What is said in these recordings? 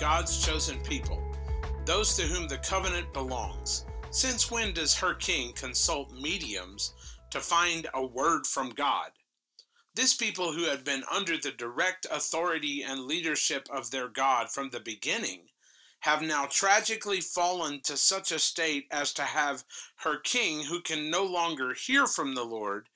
God's chosen people, those to whom the covenant belongs, since when does her king consult mediums to find a word from God? This people who had been under the direct authority and leadership of their God from the beginning have now tragically fallen to such a state as to have her king, who can no longer hear from the Lord,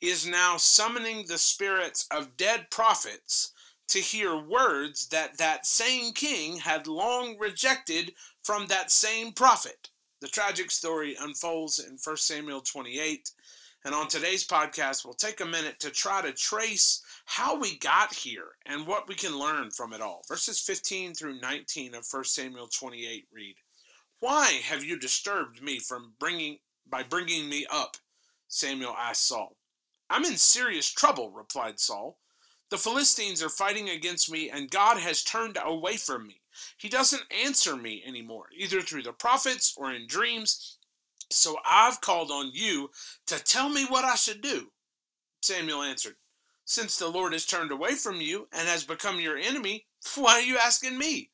is now summoning the spirits of dead prophets to hear words that that same king had long rejected from that same prophet. The tragic story unfolds in 1 Samuel 28. And on today's podcast, we'll take a minute to try to trace how we got here and what we can learn from it all. Verses 15 through 19 of 1 Samuel 28 read, "Why have you disturbed me from bringing by bringing me up?" Samuel asked Saul. "I'm in serious trouble," replied Saul. The Philistines are fighting against me, and God has turned away from me. He doesn't answer me anymore, either through the prophets or in dreams. So I've called on you to tell me what I should do. Samuel answered, Since the Lord has turned away from you and has become your enemy, why are you asking me?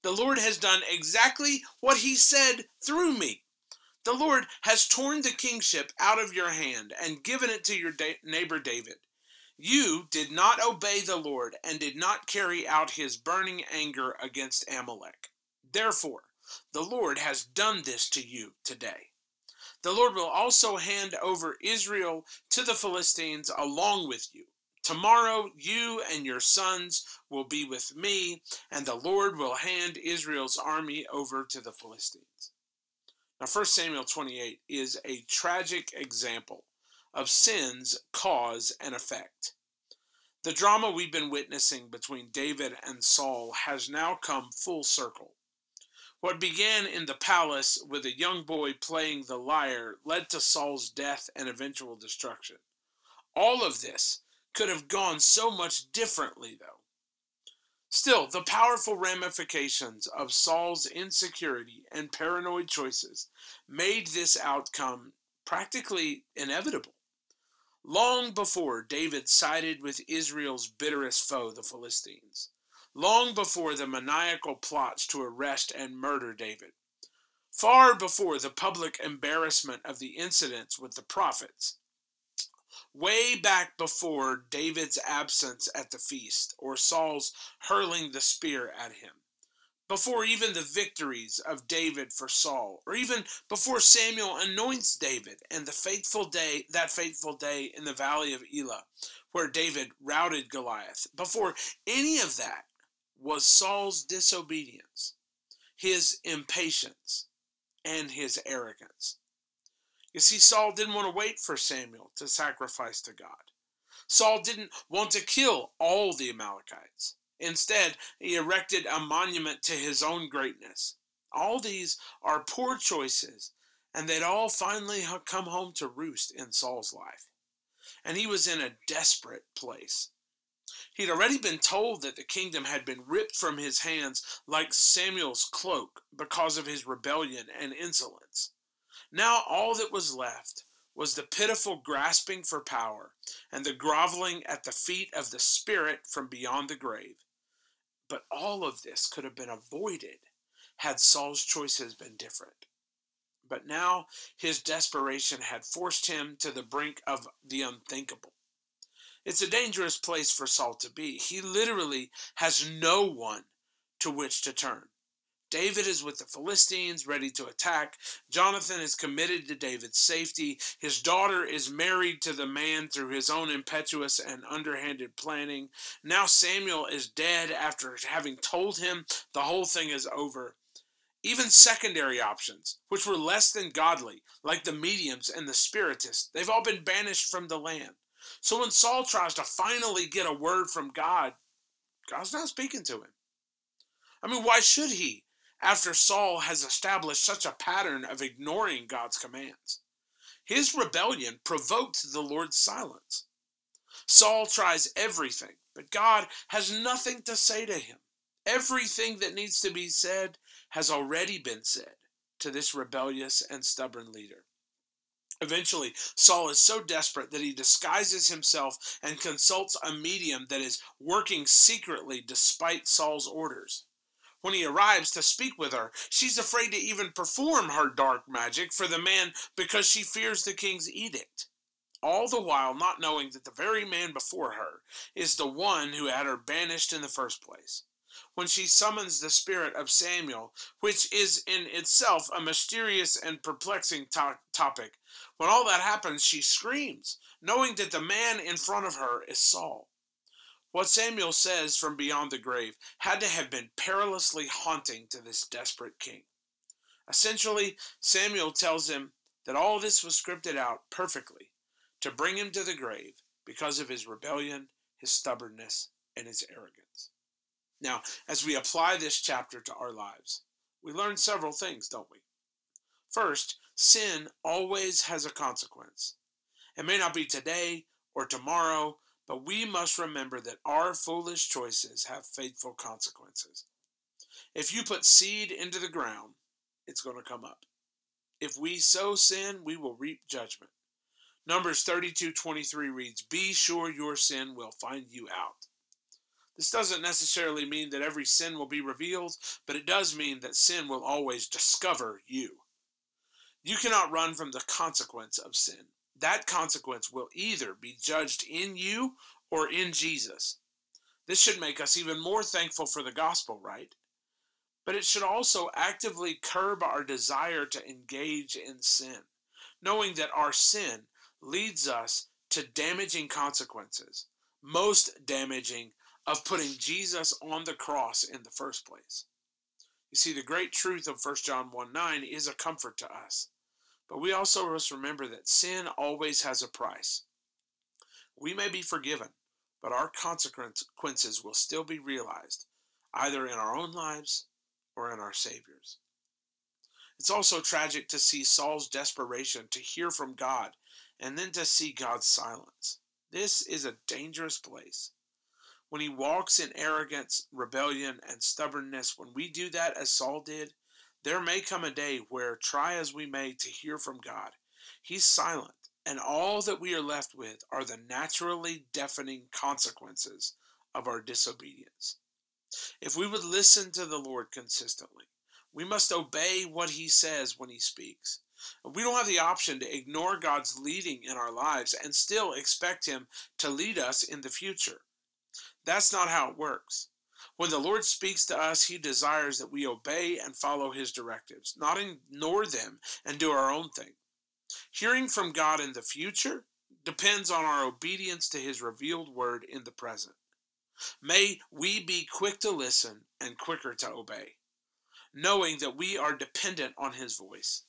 The Lord has done exactly what he said through me. The Lord has torn the kingship out of your hand and given it to your da- neighbor David. You did not obey the Lord and did not carry out his burning anger against Amalek. Therefore, the Lord has done this to you today. The Lord will also hand over Israel to the Philistines along with you. Tomorrow you and your sons will be with me, and the Lord will hand Israel's army over to the Philistines. Now, 1 Samuel 28 is a tragic example of sin's cause and effect. The drama we've been witnessing between David and Saul has now come full circle. What began in the palace with a young boy playing the lyre led to Saul's death and eventual destruction. All of this could have gone so much differently, though. Still, the powerful ramifications of Saul's insecurity and paranoid choices made this outcome practically inevitable. Long before David sided with Israel's bitterest foe, the Philistines, long before the maniacal plots to arrest and murder David, far before the public embarrassment of the incidents with the prophets, way back before David's absence at the feast or Saul's hurling the spear at him, before even the victories of David for Saul, or even before Samuel anoints David and the faithful day, that fateful day in the valley of Elah, where David routed Goliath, before any of that was Saul's disobedience, his impatience, and his arrogance. You see, Saul didn't want to wait for Samuel to sacrifice to God. Saul didn't want to kill all the Amalekites. Instead, he erected a monument to his own greatness. All these are poor choices, and they'd all finally come home to roost in Saul's life. And he was in a desperate place. He'd already been told that the kingdom had been ripped from his hands like Samuel's cloak because of his rebellion and insolence. Now all that was left was the pitiful grasping for power and the groveling at the feet of the Spirit from beyond the grave. But all of this could have been avoided had Saul's choices been different. But now his desperation had forced him to the brink of the unthinkable. It's a dangerous place for Saul to be. He literally has no one to which to turn. David is with the Philistines, ready to attack. Jonathan is committed to David's safety. His daughter is married to the man through his own impetuous and underhanded planning. Now Samuel is dead after having told him the whole thing is over. Even secondary options, which were less than godly, like the mediums and the spiritists, they've all been banished from the land. So when Saul tries to finally get a word from God, God's not speaking to him. I mean, why should he, after Saul has established such a pattern of ignoring God's commands? His rebellion provoked the Lord's silence. Saul tries everything, but God has nothing to say to him. Everything that needs to be said has already been said to this rebellious and stubborn leader. Eventually, Saul is so desperate that he disguises himself and consults a medium that is working secretly despite Saul's orders. When he arrives to speak with her, she's afraid to even perform her dark magic for the man because she fears the king's edict. All the while not knowing that the very man before her is the one who had her banished in the first place when she summons the spirit of Samuel, which is in itself a mysterious and perplexing to- topic. When all that happens, she screams, knowing that the man in front of her is Saul. What Samuel says from beyond the grave had to have been perilously haunting to this desperate king. Essentially, Samuel tells him that all this was scripted out perfectly to bring him to the grave because of his rebellion, his stubbornness, and his arrogance. Now, as we apply this chapter to our lives, we learn several things, don't we? First, sin always has a consequence. It may not be today or tomorrow, but we must remember that our foolish choices have fateful consequences. If you put seed into the ground, it's going to come up. If we sow sin, we will reap judgment. Numbers 32:23 reads, "Be sure your sin will find you out." This doesn't necessarily mean that every sin will be revealed, but it does mean that sin will always discover you. You cannot run from the consequence of sin. That consequence will either be judged in you or in Jesus. This should make us even more thankful for the gospel, right? But it should also actively curb our desire to engage in sin, knowing that our sin leads us to damaging consequences, most damaging of putting Jesus on the cross in the first place. You see, the great truth of 1 John 1 9 is a comfort to us. But we also must remember that sin always has a price. We may be forgiven, but our consequences will still be realized, either in our own lives or in our Savior's. It's also tragic to see Saul's desperation to hear from God and then to see God's silence. This is a dangerous place when he walks in arrogance, rebellion, and stubbornness, when we do that as Saul did, there may come a day where, try as we may to hear from God, he's silent, and all that we are left with are the naturally deafening consequences of our disobedience. If we would listen to the Lord consistently, we must obey what he says when he speaks. We don't have the option to ignore God's leading in our lives and still expect him to lead us in the future. That's not how it works. When the Lord speaks to us, He desires that we obey and follow His directives, not ignore them and do our own thing. Hearing from God in the future depends on our obedience to His revealed word in the present. May we be quick to listen and quicker to obey, knowing that we are dependent on His voice.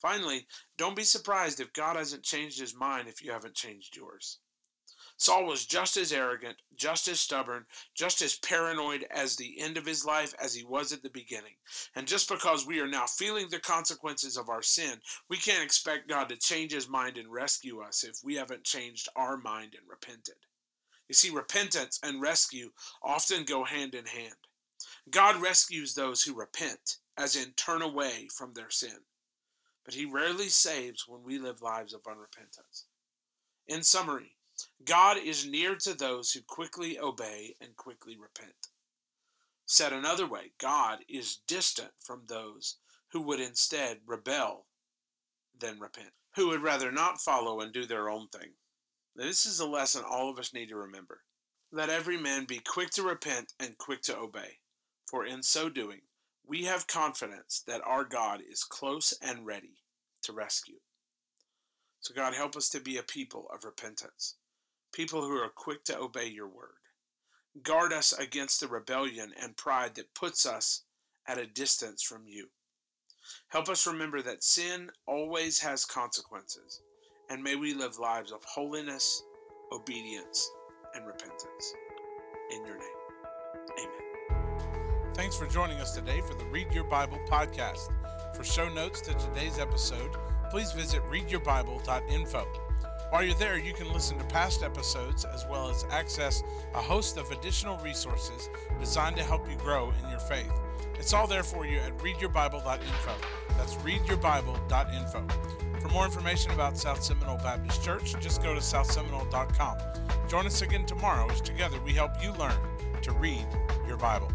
Finally, don't be surprised if God hasn't changed His mind if you haven't changed yours. Saul was just as arrogant, just as stubborn, just as paranoid as the end of his life as he was at the beginning. And just because we are now feeling the consequences of our sin, we can't expect God to change his mind and rescue us if we haven't changed our mind and repented. You see, repentance and rescue often go hand in hand. God rescues those who repent, as in turn away from their sin. But he rarely saves when we live lives of unrepentance. In summary, God is near to those who quickly obey and quickly repent. Said another way, God is distant from those who would instead rebel than repent, who would rather not follow and do their own thing. This is a lesson all of us need to remember. Let every man be quick to repent and quick to obey, for in so doing, we have confidence that our God is close and ready to rescue. So, God, help us to be a people of repentance people who are quick to obey your word. Guard us against the rebellion and pride that puts us at a distance from you. Help us remember that sin always has consequences, and may we live lives of holiness, obedience, and repentance. In your name, amen. Thanks for joining us today for the Read Your Bible podcast. For show notes to today's episode, please visit readyourbible.info. While you're there, you can listen to past episodes as well as access a host of additional resources designed to help you grow in your faith. It's all there for you at readyourbible.info. That's readyourbible.info. For more information about South Seminole Baptist Church, just go to southseminole.com. Join us again tomorrow as together we help you learn to read your Bible.